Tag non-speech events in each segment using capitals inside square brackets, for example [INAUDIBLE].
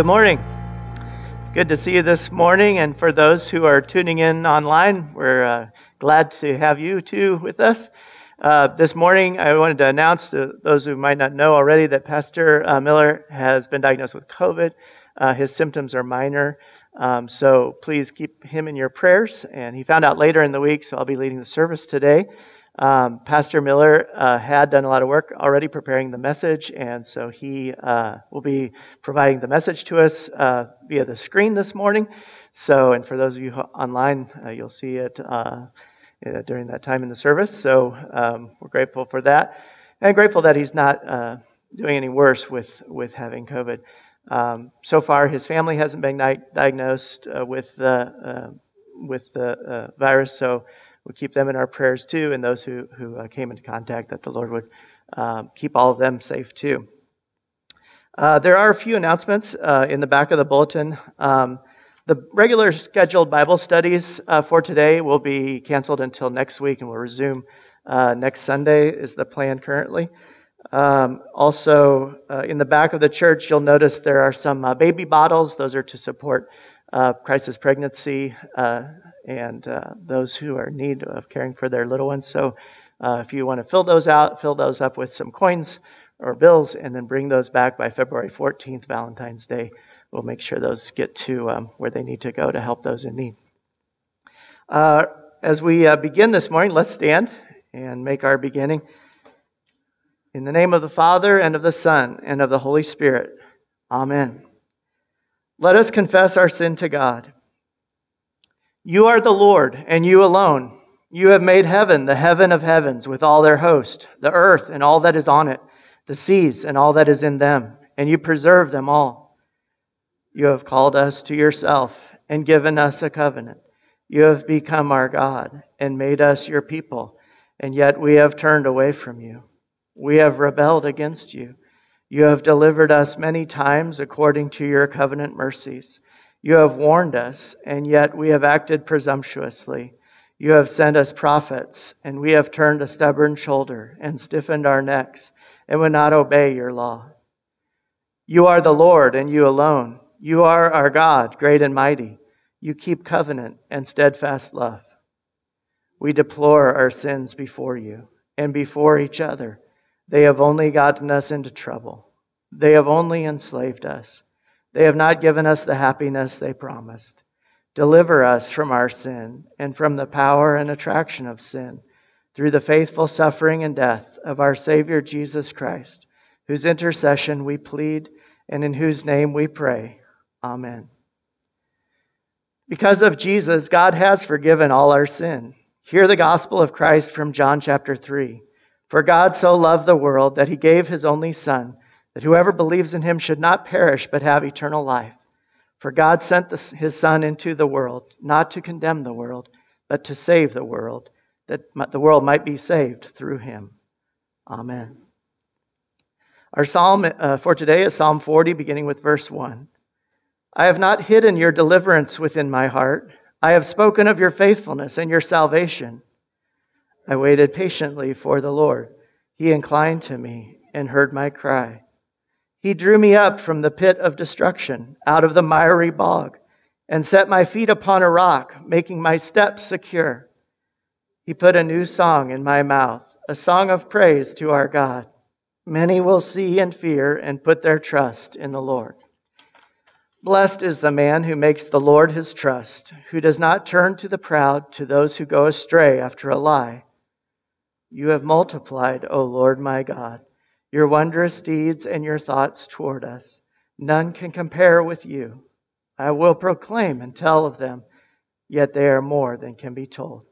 Good morning. It's good to see you this morning. And for those who are tuning in online, we're uh, glad to have you too with us. Uh, this morning, I wanted to announce to those who might not know already that Pastor uh, Miller has been diagnosed with COVID. Uh, his symptoms are minor. Um, so please keep him in your prayers. And he found out later in the week, so I'll be leading the service today. Um, Pastor Miller uh, had done a lot of work already preparing the message, and so he uh, will be providing the message to us uh, via the screen this morning. So, and for those of you online, uh, you'll see it uh, uh, during that time in the service. So, um, we're grateful for that, and grateful that he's not doing any worse with with having COVID. Um, so far, his family hasn't been di- diagnosed with the with the virus, so we keep them in our prayers too, and those who who uh, came into contact, that the Lord would um, keep all of them safe too. Uh, there are a few announcements uh, in the back of the bulletin. Um, the regular scheduled Bible studies uh, for today will be canceled until next week, and we'll resume uh, next Sunday. Is the plan currently? Um, also, uh, in the back of the church, you'll notice there are some baby bottles. Those are to support uh, crisis pregnancy uh, and uh, those who are in need of caring for their little ones. So, uh, if you want to fill those out, fill those up with some coins or bills, and then bring those back by February 14th, Valentine's Day. We'll make sure those get to um, where they need to go to help those in need. Uh, as we begin this morning, let's stand and make our beginning. In the name of the Father, and of the Son, and of the Holy Spirit. Amen. Let us confess our sin to God. You are the Lord, and you alone. You have made heaven, the heaven of heavens, with all their host, the earth and all that is on it, the seas and all that is in them, and you preserve them all. You have called us to yourself and given us a covenant. You have become our God and made us your people, and yet we have turned away from you. We have rebelled against you. You have delivered us many times according to your covenant mercies. You have warned us, and yet we have acted presumptuously. You have sent us prophets, and we have turned a stubborn shoulder and stiffened our necks and would not obey your law. You are the Lord, and you alone. You are our God, great and mighty. You keep covenant and steadfast love. We deplore our sins before you and before each other. They have only gotten us into trouble. They have only enslaved us. They have not given us the happiness they promised. Deliver us from our sin and from the power and attraction of sin through the faithful suffering and death of our Savior Jesus Christ, whose intercession we plead and in whose name we pray. Amen. Because of Jesus, God has forgiven all our sin. Hear the gospel of Christ from John chapter 3. For God so loved the world that he gave his only Son, that whoever believes in him should not perish but have eternal life. For God sent the, his Son into the world, not to condemn the world, but to save the world, that the world might be saved through him. Amen. Our psalm uh, for today is Psalm 40, beginning with verse 1. I have not hidden your deliverance within my heart. I have spoken of your faithfulness and your salvation. I waited patiently for the Lord. He inclined to me and heard my cry. He drew me up from the pit of destruction, out of the miry bog, and set my feet upon a rock, making my steps secure. He put a new song in my mouth, a song of praise to our God. Many will see and fear and put their trust in the Lord. Blessed is the man who makes the Lord his trust, who does not turn to the proud, to those who go astray after a lie. You have multiplied, O Lord my God, your wondrous deeds and your thoughts toward us. None can compare with you. I will proclaim and tell of them, yet they are more than can be told.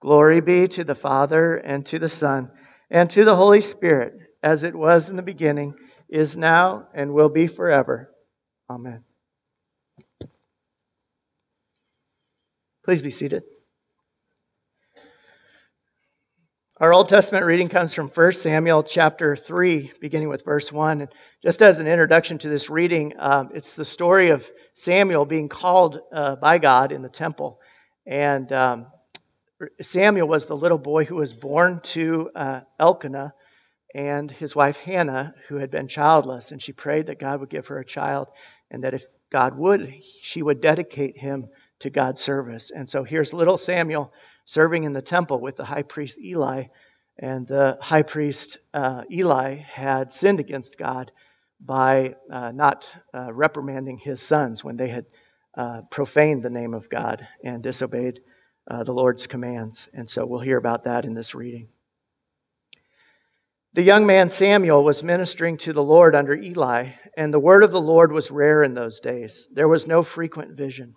Glory be to the Father, and to the Son, and to the Holy Spirit, as it was in the beginning, is now, and will be forever. Amen. Please be seated. Our Old Testament reading comes from 1 Samuel chapter 3, beginning with verse 1. And just as an introduction to this reading, um, it's the story of Samuel being called uh, by God in the temple. And um, Samuel was the little boy who was born to uh, Elkanah and his wife Hannah, who had been childless. And she prayed that God would give her a child and that if God would, she would dedicate him to God's service. And so here's little Samuel serving in the temple with the high priest Eli. And the high priest uh, Eli had sinned against God by uh, not uh, reprimanding his sons when they had uh, profaned the name of God and disobeyed uh, the Lord's commands. And so we'll hear about that in this reading. The young man Samuel was ministering to the Lord under Eli, and the word of the Lord was rare in those days. There was no frequent vision.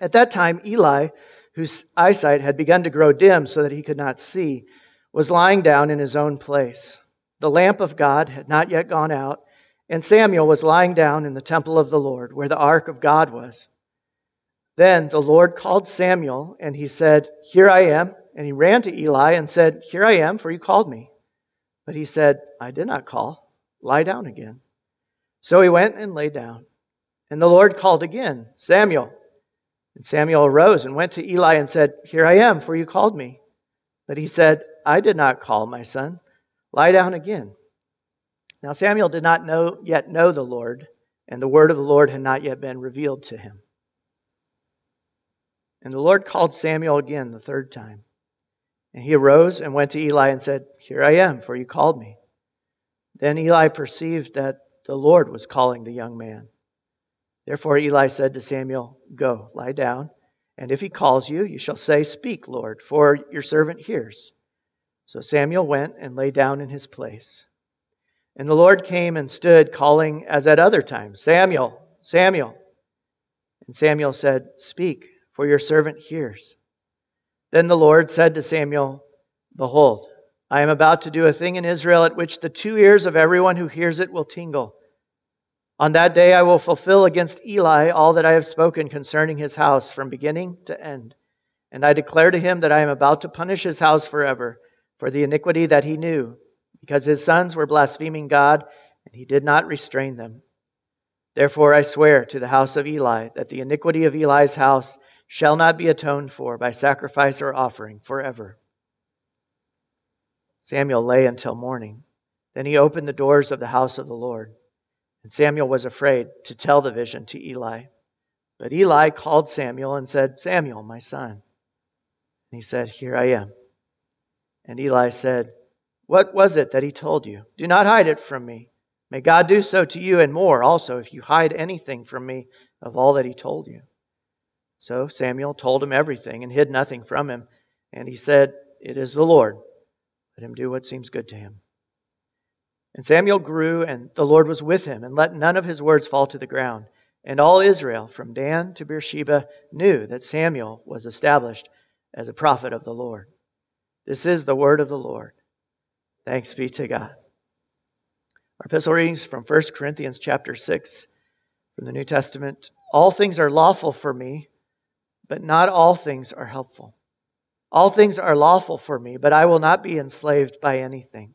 At that time, Eli whose eyesight had begun to grow dim so that he could not see, was lying down in his own place. The lamp of God had not yet gone out, and Samuel was lying down in the temple of the Lord, where the ark of God was. Then the Lord called Samuel, and he said, Here I am. And he ran to Eli and said, Here I am, for you called me. But he said, I did not call. Lie down again. So he went and lay down. And the Lord called again, Samuel. And Samuel arose and went to Eli and said, Here I am, for you called me. But he said, I did not call, my son. Lie down again. Now Samuel did not know, yet know the Lord, and the word of the Lord had not yet been revealed to him. And the Lord called Samuel again the third time. And he arose and went to Eli and said, Here I am, for you called me. Then Eli perceived that the Lord was calling the young man. Therefore Eli said to Samuel, Go, lie down, and if he calls you, you shall say, Speak, Lord, for your servant hears. So Samuel went and lay down in his place. And the Lord came and stood, calling as at other times, Samuel, Samuel. And Samuel said, Speak, for your servant hears. Then the Lord said to Samuel, Behold, I am about to do a thing in Israel at which the two ears of everyone who hears it will tingle. On that day I will fulfill against Eli all that I have spoken concerning his house from beginning to end. And I declare to him that I am about to punish his house forever for the iniquity that he knew, because his sons were blaspheming God, and he did not restrain them. Therefore I swear to the house of Eli that the iniquity of Eli's house shall not be atoned for by sacrifice or offering forever. Samuel lay until morning. Then he opened the doors of the house of the Lord. And Samuel was afraid to tell the vision to Eli. But Eli called Samuel and said, Samuel, my son. And he said, Here I am. And Eli said, What was it that he told you? Do not hide it from me. May God do so to you and more also if you hide anything from me of all that he told you. So Samuel told him everything and hid nothing from him. And he said, It is the Lord. Let him do what seems good to him. And Samuel grew, and the Lord was with him, and let none of his words fall to the ground. And all Israel, from Dan to Beersheba, knew that Samuel was established as a prophet of the Lord. This is the word of the Lord. Thanks be to God. Our epistle readings from 1 Corinthians chapter 6 from the New Testament. All things are lawful for me, but not all things are helpful. All things are lawful for me, but I will not be enslaved by anything.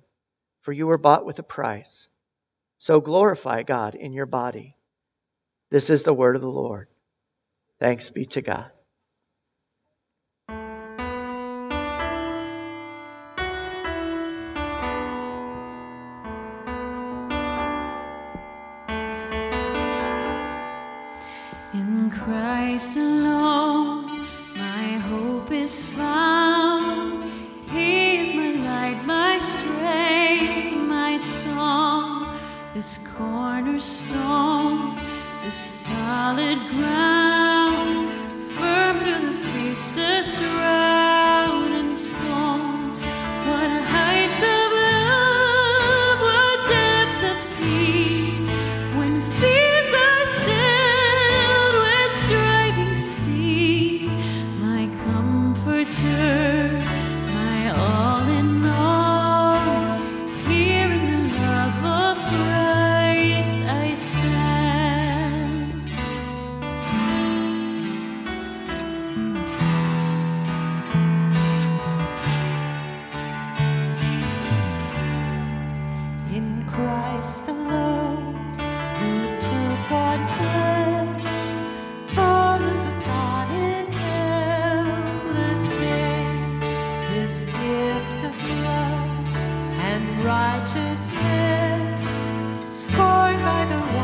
for you were bought with a price. So glorify God in your body. This is the word of the Lord. Thanks be to God. In Christ alone, this cornerstone, this solid ground, firm through the fiercest drought righteousness, scorned by the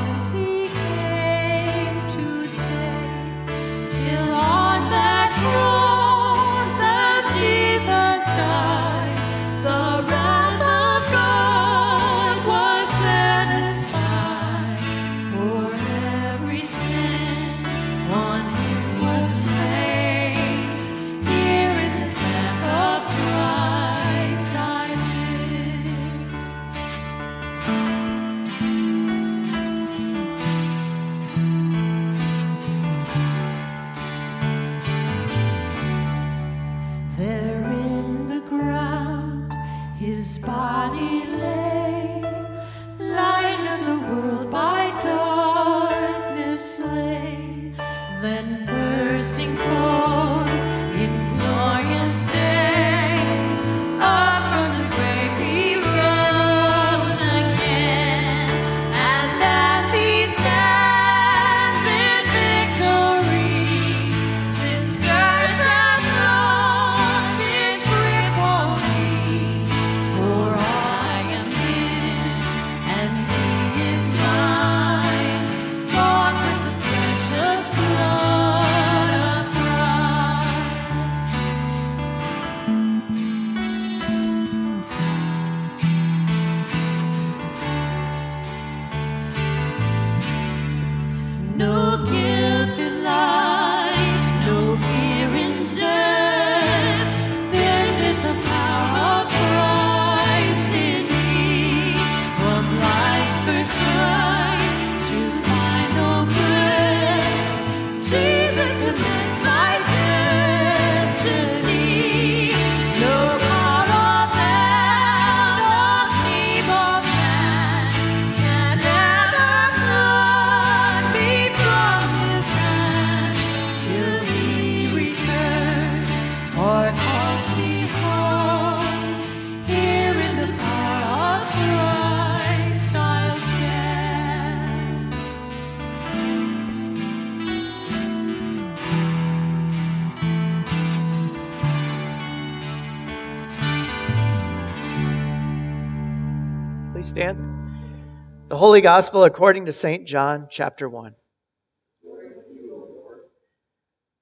The Holy Gospel according to St. John, chapter 1.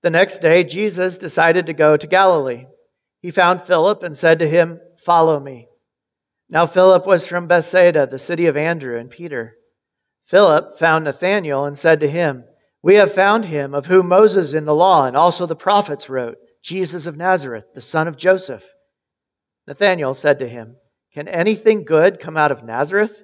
The next day, Jesus decided to go to Galilee. He found Philip and said to him, Follow me. Now, Philip was from Bethsaida, the city of Andrew and Peter. Philip found Nathanael and said to him, We have found him of whom Moses in the law and also the prophets wrote, Jesus of Nazareth, the son of Joseph. Nathanael said to him, Can anything good come out of Nazareth?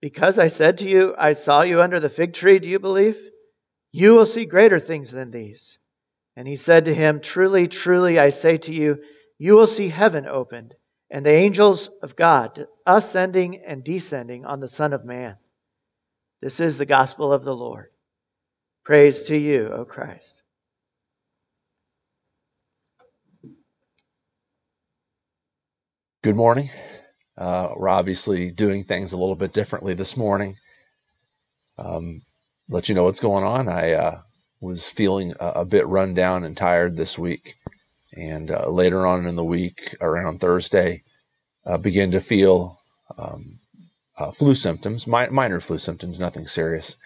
Because I said to you, I saw you under the fig tree, do you believe? You will see greater things than these. And he said to him, Truly, truly, I say to you, you will see heaven opened, and the angels of God ascending and descending on the Son of Man. This is the gospel of the Lord. Praise to you, O Christ. Good morning. Uh, we're obviously doing things a little bit differently this morning. Um, let you know what's going on. I uh, was feeling a, a, bit run down and tired this week, and uh, later on in the week, around Thursday, uh, began to feel um, uh, flu symptoms, mi- minor flu symptoms, nothing serious.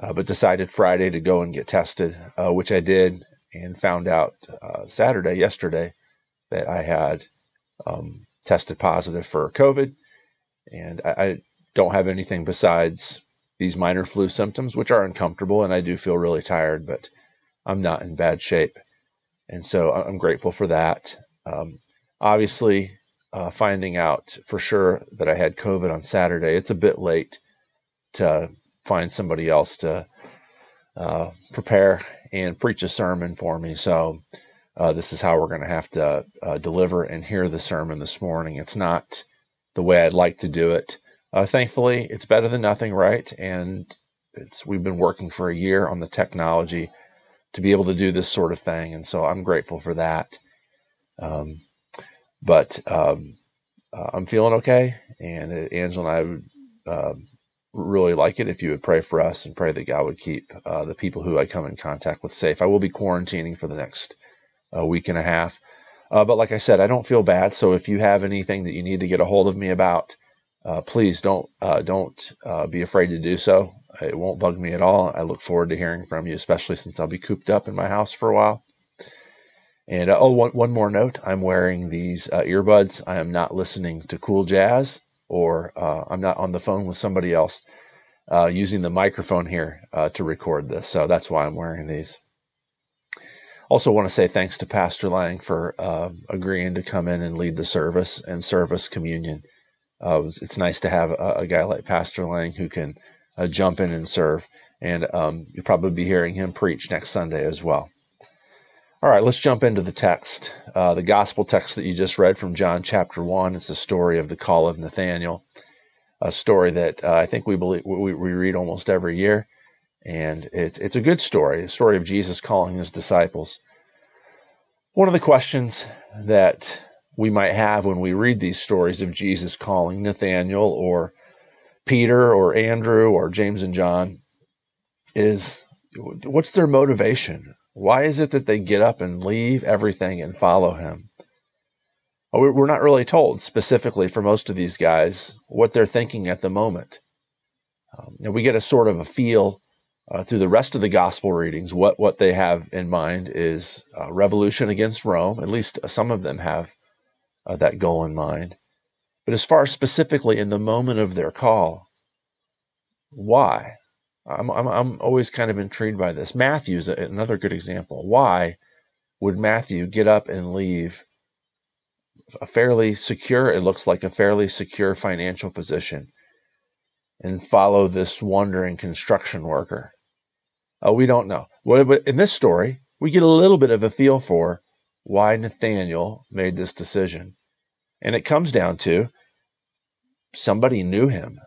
Uh, but decided Friday to go and get tested, which I did, and found out Saturday, yesterday, that I had um, tested positive for COVID, and I, I don't have anything besides these minor flu symptoms, which are uncomfortable, and I do feel really tired, but I'm not in bad shape. And so I'm grateful for that. Um, obviously, uh, finding out for sure that I had COVID on Saturday, it's a bit late to find somebody else to uh, prepare and preach a sermon for me. So uh, this is how we're going to have to uh, deliver and hear the sermon this morning. It's not the way I'd like to do it. Uh, thankfully, it's better than nothing, right? And it's we've been working for a year on the technology to be able to do this sort of thing, and so I'm grateful for that. Um, but um, uh, I'm feeling okay, and uh, Angela and I would um, really like it if you would pray for us and pray that God would keep uh, the people who I come in contact with safe. I will be quarantining for the next a week and a half. Uh, but like I said, I don't feel bad. So if you have anything that you need to get a hold of me about, uh, please don't uh, don't uh, be afraid to do so. It won't bug me at all. I look forward to hearing from you, especially since I'll be cooped up in my house for a while. And uh, oh, one, one more note: I'm wearing these uh, earbuds. I am not listening to cool jazz, or I'm not on the phone with somebody else using the microphone here to record this. So that's why I'm wearing these. Also, want to say thanks to Pastor Lang for uh, agreeing to come in and lead the service and service communion. Uh, it was, it's nice to have a, a, guy like Pastor Lang who can uh, jump in and serve, and um, you'll probably be hearing him preach next Sunday as well. All right, let's jump into the text. Uh, the gospel text that you just read from John chapter 1 is the story of the call of Nathanael, a story that uh, I think we, believe, we, we read almost every year and it's it's a good story, the story of Jesus calling his disciples. One of the questions that we might have when we read these stories of Jesus calling Nathanael or Peter or Andrew or James and John is what's their motivation? Why is it that they get up and leave everything and follow him? We're not really told specifically for most of these guys what they're thinking at the moment. Um, and we get a sort of a feel uh, through the rest of the gospel readings, what, what they have in mind is uh, revolution against Rome. At least some of them have uh, that goal in mind. But as far as specifically in the moment of their call, why? I'm, I'm, I'm always kind of intrigued by this. Matthew's another good example. Why would Matthew get up and leave a fairly secure, it looks like a fairly secure financial position, and follow this wandering construction worker? Uh, we don't know. But in this story, we get a little bit of a feel for why Nathanael made this decision. And it comes down to somebody knew him.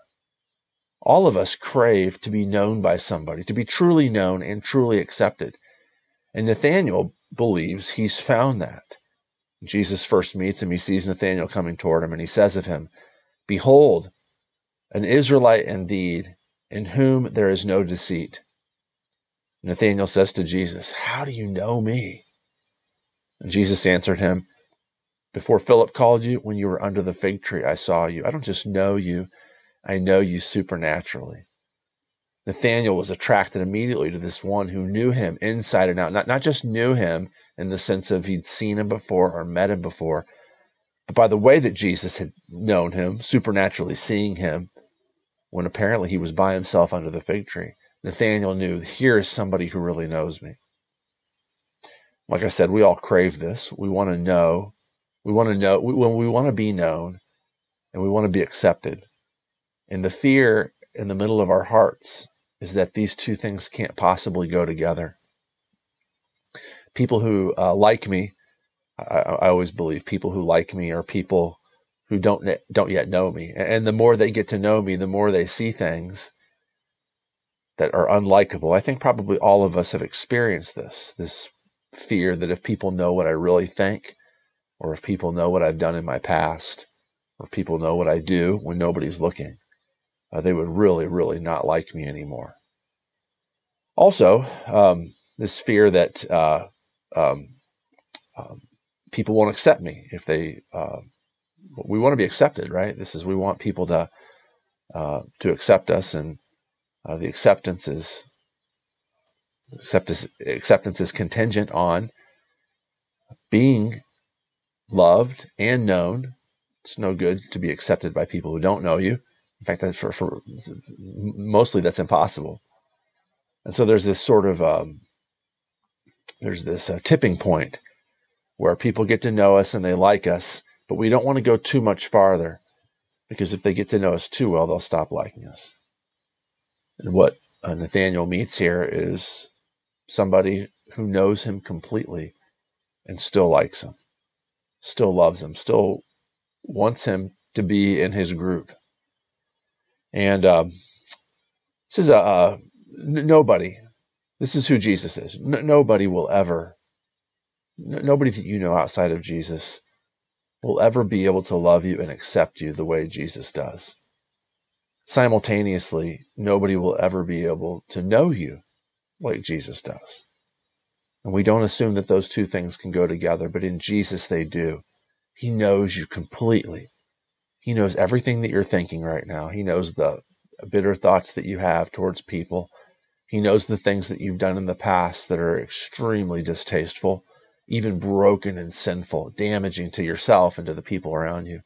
All of us crave to be known by somebody, to be truly known and truly accepted. And Nathanael believes he's found that. Jesus first meets him. He sees Nathanael coming toward him, and he says of him, Behold, an Israelite indeed, in whom there is no deceit. Nathanael says to Jesus, How do you know me? And Jesus answered him, Before Philip called you, when you were under the fig tree, I saw you. I don't just know you, I know you supernaturally. Nathanael was attracted immediately to this one who knew him inside and out. Not, not just knew him in the sense of he'd seen him before or met him before, but by the way that Jesus had known him, supernaturally seeing him, when apparently he was by himself under the fig tree. Nathanael knew here is somebody who really knows me. Like I said, we all crave this. We want to know. We want to know. We, when we want to be known, and we want to be accepted. And the fear in the middle of our hearts is that these two things can't possibly go together. People who uh, like me, I, I, always believe people who like me are people who don't don't yet know me, and the more they get to know me, the more they see things that are unlikable. I think probably all of us have experienced this this fear that if people know what I really think, or if people know what I've done in my past, or if people know what I do when nobody's looking, uh, they would really, really not like me anymore. Also, um, this fear that uh, um, um, people won't accept me if they. Uh, we want to be accepted, right? This is we want people to uh, to accept us, and uh, the acceptance is acceptance, acceptance is contingent on being loved and known. It's no good to be accepted by people who don't know you. In fact, that's for, for mostly that's impossible. And so there's this sort of um, there's this uh, tipping point where people get to know us and they like us, but we don't want to go too much farther because if they get to know us too well, they'll stop liking us. And what uh, Nathanael meets here is somebody who knows him completely and still likes him, still loves him, still wants him to be in his group. And um, this is a, a n- nobody. This is who Jesus is. N- nobody will ever, n- nobody that you know outside of Jesus will ever be able to love you and accept you the way Jesus does. Simultaneously, nobody will ever be able to know you like Jesus does. And we don't assume that those two things can go together, but in Jesus they do. He knows you completely. He knows everything that you're thinking right now. He knows the bitter thoughts that you have towards people. He knows the things that you've done in the past that are extremely distasteful, even broken and sinful, damaging to yourself and to the people around you.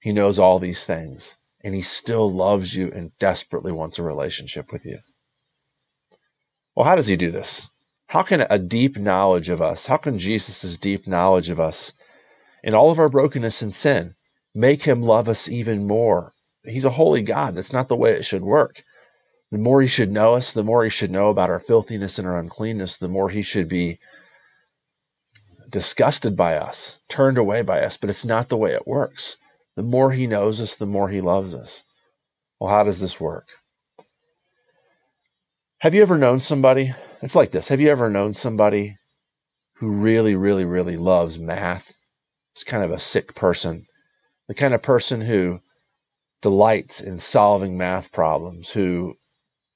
He knows all these things, and he still loves you and desperately wants a relationship with you. Well, how does he do this? How can a deep knowledge of us, how can Jesus' deep knowledge of us and all of our brokenness and sin, make him love us even more. He's a holy God. That's not the way it should work. The more he should know us, the more he should know about our filthiness and our uncleanness, the more he should be disgusted by us, turned away by us. But it's not the way it works. The more he knows us, the more he loves us. Well, how does this work? Have you ever known somebody? It's like this. Have you ever known somebody who really, really, really loves math? It's kind of a sick person the kind of person who delights in solving math problems, who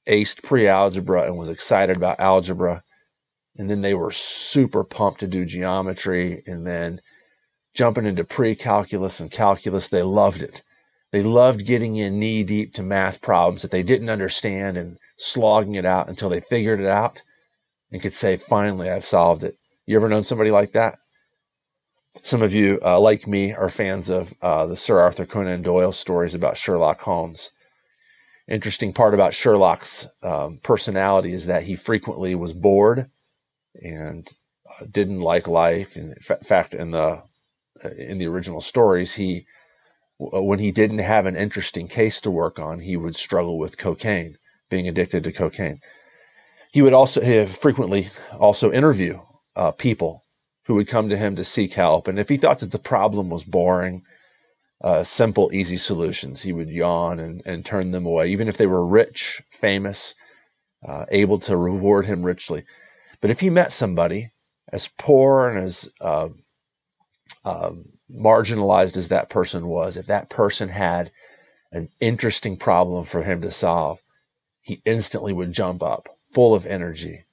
aced pre algebra and was excited about algebra. And then they were super pumped to do geometry and then jumping into pre calculus and calculus. They loved it. They loved getting in knee deep to math problems that they didn't understand and slogging it out until they figured it out and could say, finally, I've solved it. You ever known somebody like that? Some of you, uh, like me, are fans of uh, the Sir Arthur Conan Doyle stories about Sherlock Holmes. Interesting part about Sherlock's um, personality is that he frequently was bored and uh, didn't like life. In fact, in the in the original stories, he uh, when he didn't have an interesting case to work on, he would struggle with cocaine, being addicted to cocaine. He would also frequently also interview uh, people who would come to him to seek help. And if he thought that the problem was boring, uh, simple, easy solutions, he would yawn and, and turn them away, even if they were rich, famous, uh, able to reward him richly. But if he met somebody as poor and as uh, marginalized as that person was, if that person had an interesting problem for him to solve, he instantly would jump up, full of energy.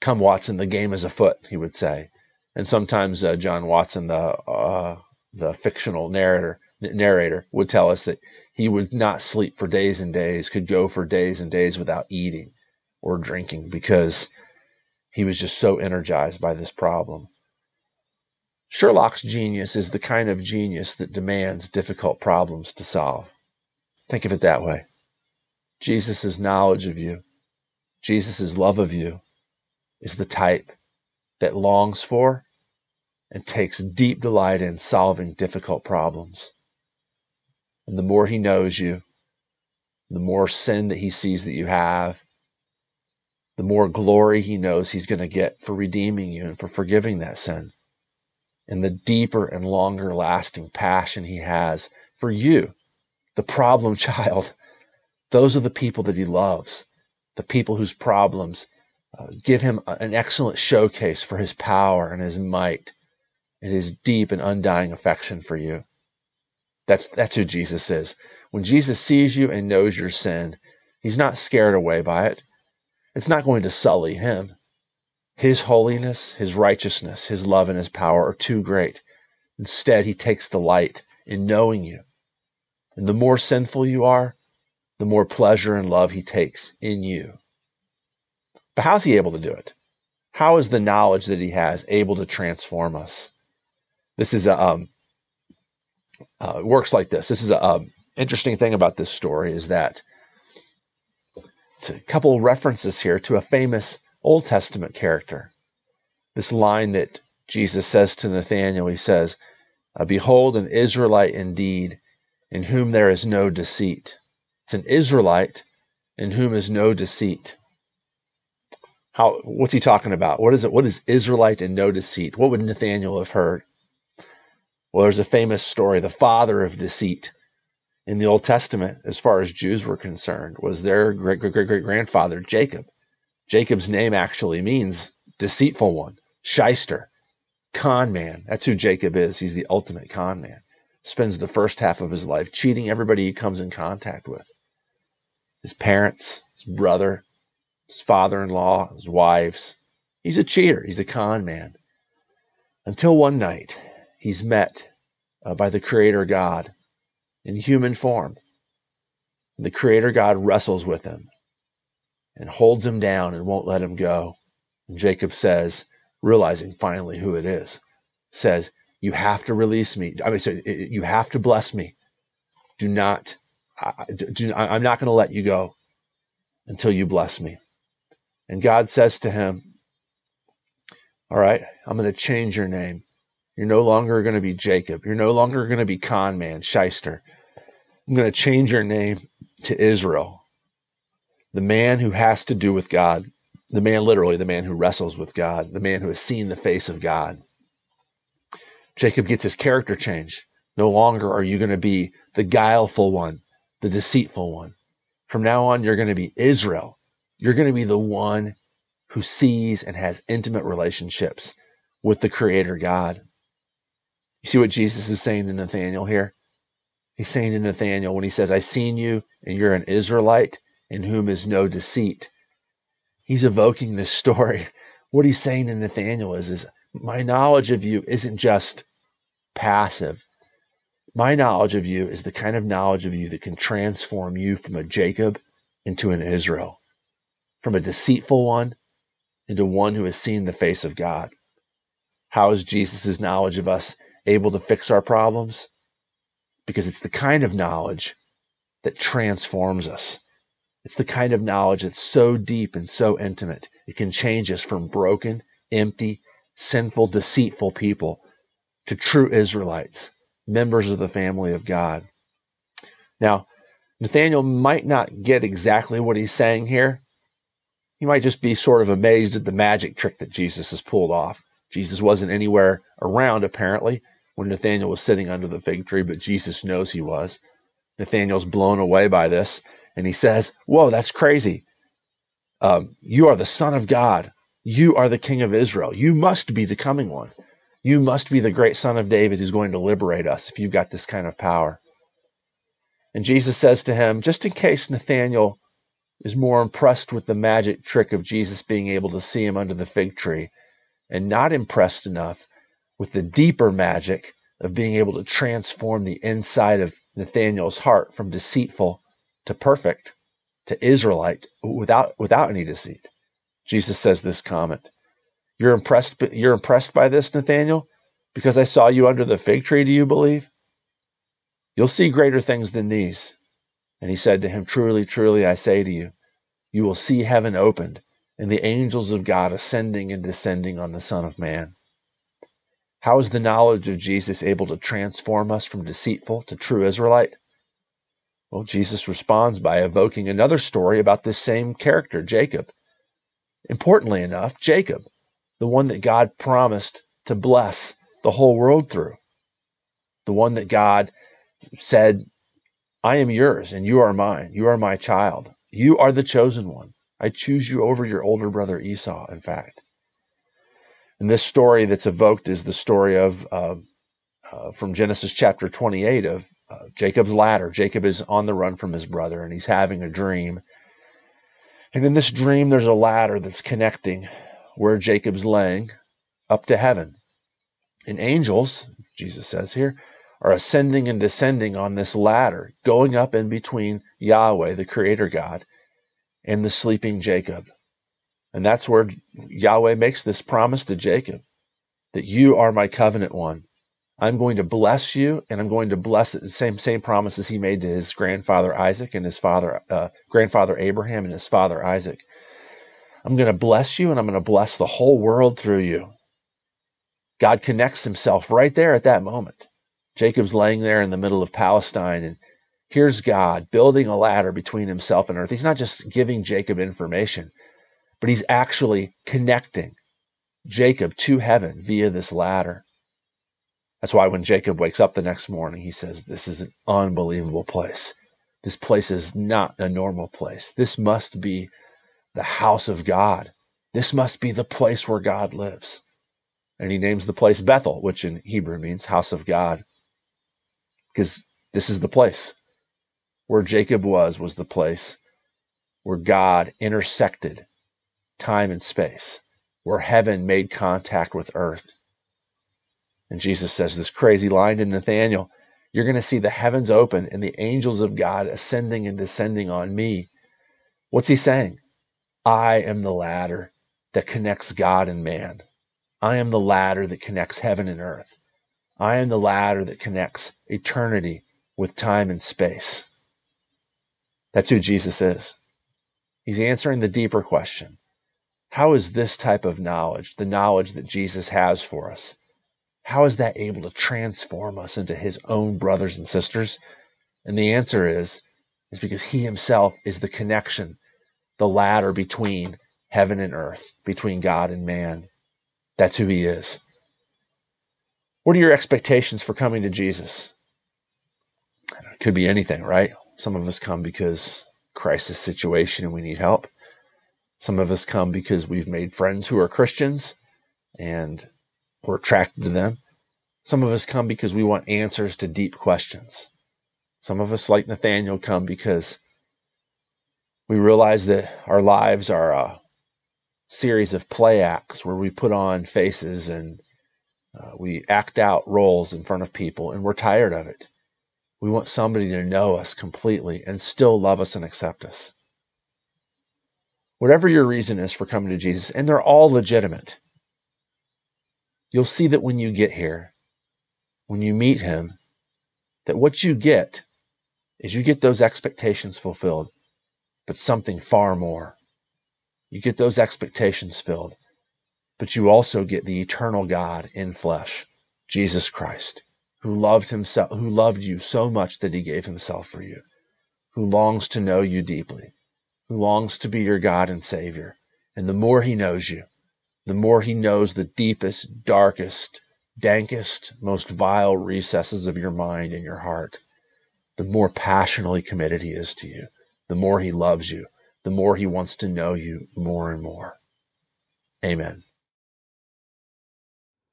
Come, Watson, the game is afoot, he would say And sometimes uh, John Watson, the uh, the fictional narrator narrator, would tell us that he would not sleep for days and days, could go for days and days without eating or drinking because he was just so energized by this problem. Sherlock's genius is the kind of genius that demands difficult problems to solve. Think of it that way. Jesus' knowledge of you, Jesus' love of you, is the type that longs for and takes deep delight in solving difficult problems. And the more he knows you, the more sin that he sees that you have, the more glory he knows he's going to get for redeeming you and for forgiving that sin. And the deeper and longer lasting passion he has for you, the problem [LAUGHS] child. Those are the people that he loves, the people whose problems uh, give him an excellent showcase for his power and his might and his deep and undying affection for you. That's, that's who Jesus is. When Jesus sees you and knows your sin, he's not scared away by it. It's not going to sully him. His holiness, his righteousness, his love, and his power are too great. Instead, he takes delight in knowing you. And the more sinful you are, the more pleasure and love he takes in you. But how's he able to do it? How is the knowledge that he has able to transform us? This is a um, uh, works like this. This is a um, interesting thing about this story is that it's a couple references here to a famous Old Testament character. This line that Jesus says to Nathanael, he says, uh, "Behold, an Israelite indeed, in whom there is no deceit." It's an Israelite in whom is no deceit. How? What's he talking about? What is it? What is Israelite and no deceit? What would Nathanael have heard? Well, there's a famous story, the father of deceit in the Old Testament, as far as Jews were concerned, was their great great great great grandfather, Jacob. Jacob's name actually means deceitful one, shyster, con man. That's who Jacob is. He's the ultimate con man. Spends the first half of his life cheating everybody he comes in contact with his parents, his brother, his father in law, his wives. He's a cheater, he's a con man. Until one night, he's met uh, by the Creator God in human form. And the Creator God wrestles with him and holds him down and won't let him go. And Jacob says, realizing finally who it is, says, You have to release me. I mean, so uh, uh, you have to bless me. Do not, I, do, I'm not going to let you go until you bless me. And God says to him, All right, I'm going to change your name. You're no longer going to be Jacob. You're no longer going to be con man, shyster. I'm going to change your name to Israel, the man who has to do with God, the man literally, the man who wrestles with God, the man who has seen the face of God. Jacob gets his character changed. No longer are you going to be the guileful one, the deceitful one. From now on, you're going to be Israel. You're going to be the one who sees and has intimate relationships with the Creator God. You see what Jesus is saying to Nathanael here? He's saying to Nathanael when he says, I've seen you and you're an Israelite in whom is no deceit. He's evoking this story. [LAUGHS] What he's saying to Nathanael is, is my knowledge of you isn't just passive. My knowledge of you is the kind of knowledge of you that can transform you from a Jacob into an Israel, from a deceitful one into one who has seen the face of God. How is Jesus' knowledge of us able to fix our problems? Because it's the kind of knowledge that transforms us. It's the kind of knowledge that's so deep and so intimate. It can change us from broken, empty, sinful, deceitful people to true Israelites, members of the family of God. Now, Nathanael might not get exactly what he's saying here. He might just be sort of amazed at the magic trick that Jesus has pulled off. Jesus wasn't anywhere around, apparently, when Nathanael was sitting under the fig tree, but Jesus knows he was. Nathanael's blown away by this, and he says, Whoa, that's crazy. Um, you are the Son of God. You are the King of Israel. You must be the coming one. You must be the great Son of David who's going to liberate us if you've got this kind of power. And Jesus says to him, just in case Nathanael is more impressed with the magic trick of Jesus being able to see him under the fig tree, and not impressed enough with the deeper magic of being able to transform the inside of Nathanael's heart from deceitful to perfect to Israelite without without any deceit. Jesus says this comment. You're impressed you're impressed by this Nathanael because I saw you under the fig tree do you believe? You'll see greater things than these. And he said to him, Truly, truly, I say to you, you will see heaven opened and the angels of God ascending and descending on the Son of Man. How is the knowledge of Jesus able to transform us from deceitful to true Israelite? Well, Jesus responds by evoking another story about this same character, Jacob. Importantly enough, Jacob, the one that God promised to bless the whole world through, the one that God said, I am yours and you are mine. You are my child. You are the chosen one. I choose you over your older brother Esau, in fact. And this story that's evoked is the story of uh, uh, from Genesis chapter 28 of uh, Jacob's ladder. Jacob is on the run from his brother and he's having a dream. And in this dream, there's a ladder that's connecting where Jacob's laying up to heaven. And angels, Jesus says here, are ascending and descending on this ladder, going up in between Yahweh, the Creator God, and the sleeping Jacob. And that's where Yahweh makes this promise to Jacob that you are my covenant one. I'm going to bless you, and I'm going to bless. The same same promises he made to his grandfather Isaac and his father uh, grandfather Abraham and his father Isaac. I'm going to bless you, and I'm going to bless the whole world through you. God connects himself right there at that moment. Jacob's laying there in the middle of Palestine, and here's God building a ladder between himself and earth. He's not just giving Jacob information, but he's actually connecting Jacob to heaven via this ladder. That's why when Jacob wakes up the next morning, he says, This is an unbelievable place. This place is not a normal place. This must be the house of God. This must be the place where God lives. And he names the place Bethel, which in Hebrew means house of God. Because this is the place where Jacob was, was the place where God intersected time and space, where heaven made contact with earth. And Jesus says this crazy line to Nathanael You're going to see the heavens open and the angels of God ascending and descending on me. What's he saying? I am the ladder that connects God and man. I am the ladder that connects heaven and earth. I am the ladder that connects eternity with time and space. That's who Jesus is. He's answering the deeper question How is this type of knowledge, the knowledge that Jesus has for us, how is that able to transform us into his own brothers and sisters? And the answer is, is because he himself is the connection, the ladder between heaven and earth, between God and man. That's who he is. What are your expectations for coming to Jesus? It could be anything, right? Some of us come because crisis situation and we need help. Some of us come because we've made friends who are Christians and we're attracted to them. Some of us come because we want answers to deep questions. Some of us, like Nathanael, come because we realize that our lives are a series of play acts where we put on faces and uh, we act out roles in front of people and we're tired of it. We want somebody to know us completely and still love us and accept us. Whatever your reason is for coming to Jesus, and they're all legitimate, you'll see that when you get here, when you meet him, that what you get is you get those expectations fulfilled, but something far more. You get those expectations filled, but you also get the eternal God in flesh, Jesus Christ who loved himself, who loved you so much that he gave himself for you, who longs to know you deeply, who longs to be your God and Savior. And the more he knows you, the more he knows the deepest, darkest, dankest, most vile recesses of your mind and your heart, the more passionately committed he is to you, the more he loves you, the more he wants to know you more and more. Amen.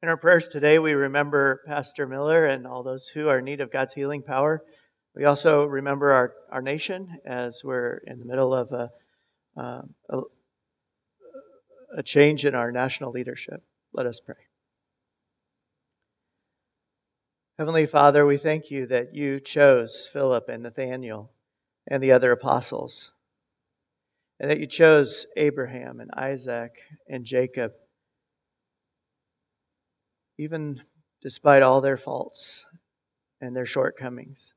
In our prayers today, we remember Pastor Miller and all those who are in need of God's healing power. We also remember our, our nation as we're in the middle of a, uh, a, a change in our national leadership. Let us pray. Heavenly Father, we thank you that you chose Philip and Nathanael and the other apostles, and that you chose Abraham and Isaac and Jacob, even despite all their faults and their shortcomings.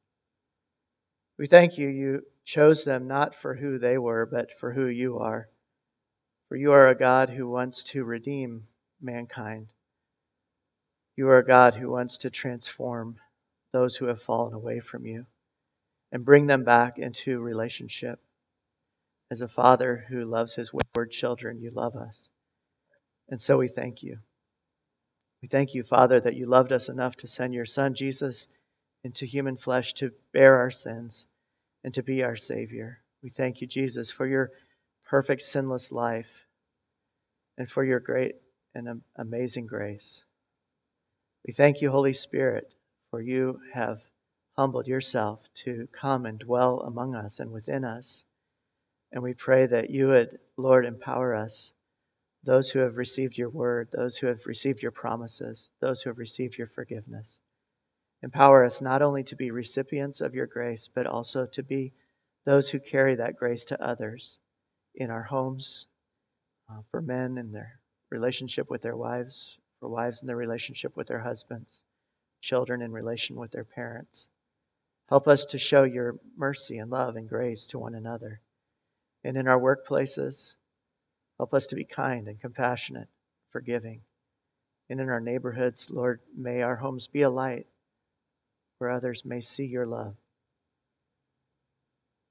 We thank you, you chose them not for who they were, but for who you are. For you are a God who wants to redeem mankind. You are a God who wants to transform those who have fallen away from you and bring them back into relationship. As a father who loves his wayward children, you love us. And so we thank you. We thank you, Father, that you loved us enough to send your Son, Jesus, into human flesh to bear our sins and to be our Savior. We thank you, Jesus, for your perfect, sinless life and for your great and amazing grace. We thank you, Holy Spirit, for you have humbled yourself to come and dwell among us and within us. And we pray that you would, Lord, empower us, those who have received your word, those who have received your promises, those who have received your forgiveness. Empower us not only to be recipients of your grace, but also to be those who carry that grace to others in our homes, uh, for men in their relationship with their wives, for wives in their relationship with their husbands, children in relation with their parents. Help us to show your mercy and love and grace to one another. And in our workplaces, help us to be kind and compassionate, forgiving. And in our neighborhoods, Lord, may our homes be a light where others may see your love.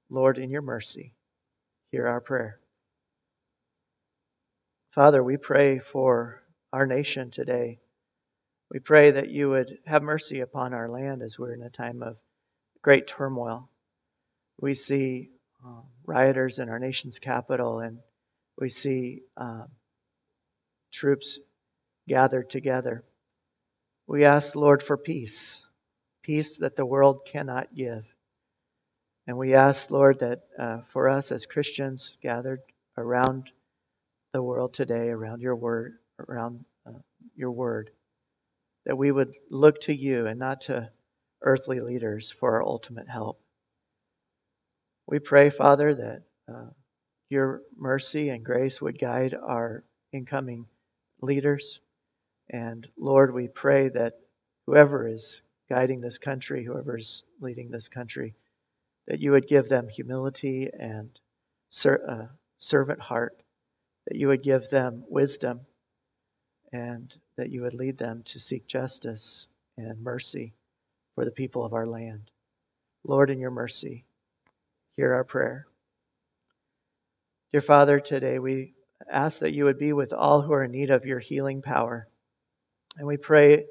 Lord, in your mercy, hear our prayer. Father, we pray for our nation today. We pray that you would have mercy upon our land as we're in a time of great turmoil. We see uh, rioters in our nation's capital, and we see uh, troops gathered together. We ask, Lord, for peace peace that the world cannot give. And we ask, Lord, that uh, for us as Christians gathered around the world today, around your word, around uh, your word, that we would look to you and not to earthly leaders for our ultimate help. We pray, Father, that uh, your mercy and grace would guide our incoming leaders. And Lord, we pray that whoever is guiding this country, whoever is leading this country, that you would give them humility and ser- uh, servant heart, that you would give them wisdom, and that you would lead them to seek justice and mercy for the people of our land. Lord, in your mercy, hear our prayer. Dear Father, today we ask that you would be with all who are in need of your healing power. And we pray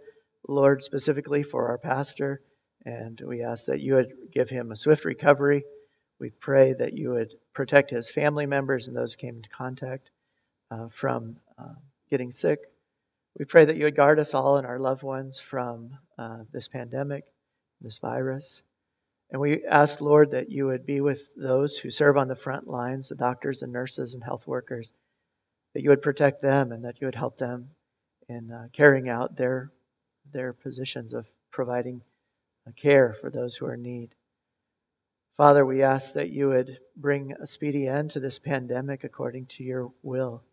Lord, specifically for our pastor, and we ask that you would give him a swift recovery. We pray that you would protect his family members and those who came into contact uh, from uh, getting sick. We pray that you would guard us all and our loved ones from uh, this pandemic, this virus. And we ask, Lord, that you would be with those who serve on the front lines, the doctors and nurses and health workers, that you would protect them and that you would help them in uh, carrying out their their positions of providing care for those who are in need. Father, we ask that you would bring a speedy end to this pandemic according to your will.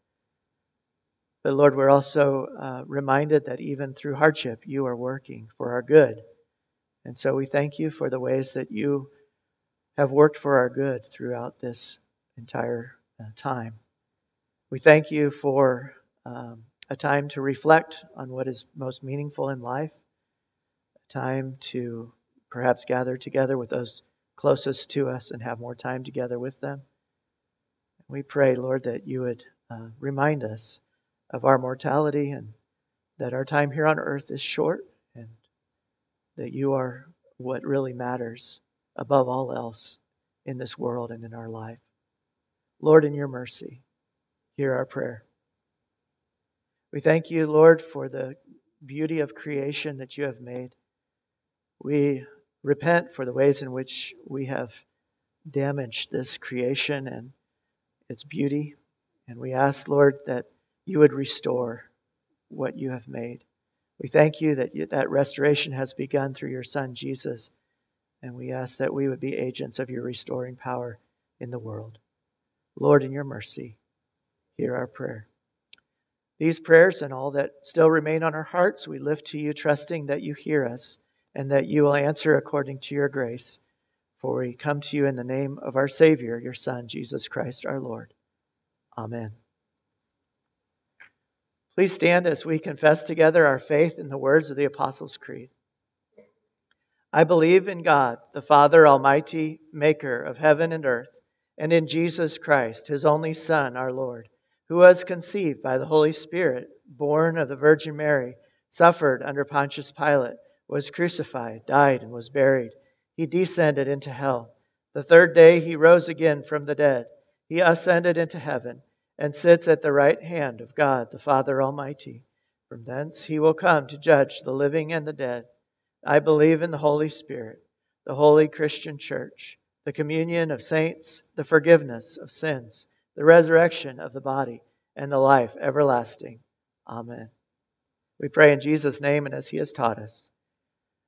But Lord, we're also uh, reminded that even through hardship, you are working for our good. And so we thank you for the ways that you have worked for our good throughout this entire uh, time. We thank you for um, a time to reflect on what is most meaningful in life, a time to perhaps gather together with those closest to us and have more time together with them. We pray, Lord, that you would uh, remind us of our mortality and that our time here on earth is short and that you are what really matters above all else in this world and in our life. Lord, in your mercy, hear our prayer. We thank you, Lord, for the beauty of creation that you have made. We repent for the ways in which we have damaged this creation and its beauty. And we ask, Lord, that you would restore what you have made. We thank you that that restoration has begun through your Son, Jesus, and we ask that we would be agents of your restoring power in the world. Lord, in your mercy, hear our prayer. These prayers and all that still remain on our hearts, we lift to you, trusting that you hear us and that you will answer according to your grace. For we come to you in the name of our Savior, your Son, Jesus Christ our Lord. Amen. Please stand as we confess together our faith in the words of the Apostles' Creed. I believe in God, the Father Almighty, maker of heaven and earth, and in Jesus Christ, his only Son, our Lord, who was conceived by the Holy Spirit, born of the Virgin Mary, suffered under Pontius Pilate, was crucified, died, and was buried. He descended into hell. The third day he rose again from the dead. He ascended into heaven and sits at the right hand of God, the Father Almighty. From thence he will come to judge the living and the dead. I believe in the Holy Spirit, the holy Christian church, the communion of saints, the forgiveness of sins, the resurrection of the body, and the life everlasting. Amen. We pray in Jesus' name and as he has taught us.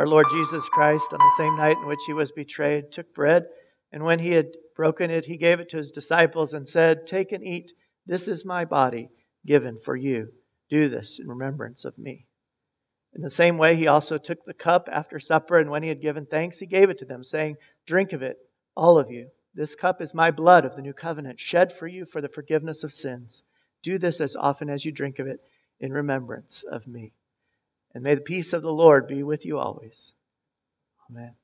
Our Lord Jesus Christ, on the same night in which he was betrayed, took bread, and when he had broken it, he gave it to his disciples and said, Take and eat. This is my body given for you. Do this in remembrance of me. In the same way, he also took the cup after supper, and when he had given thanks, he gave it to them, saying, Drink of it, all of you. This cup is my blood of the new covenant, shed for you for the forgiveness of sins. Do this as often as you drink of it in remembrance of me. And may the peace of the Lord be with you always. Amen.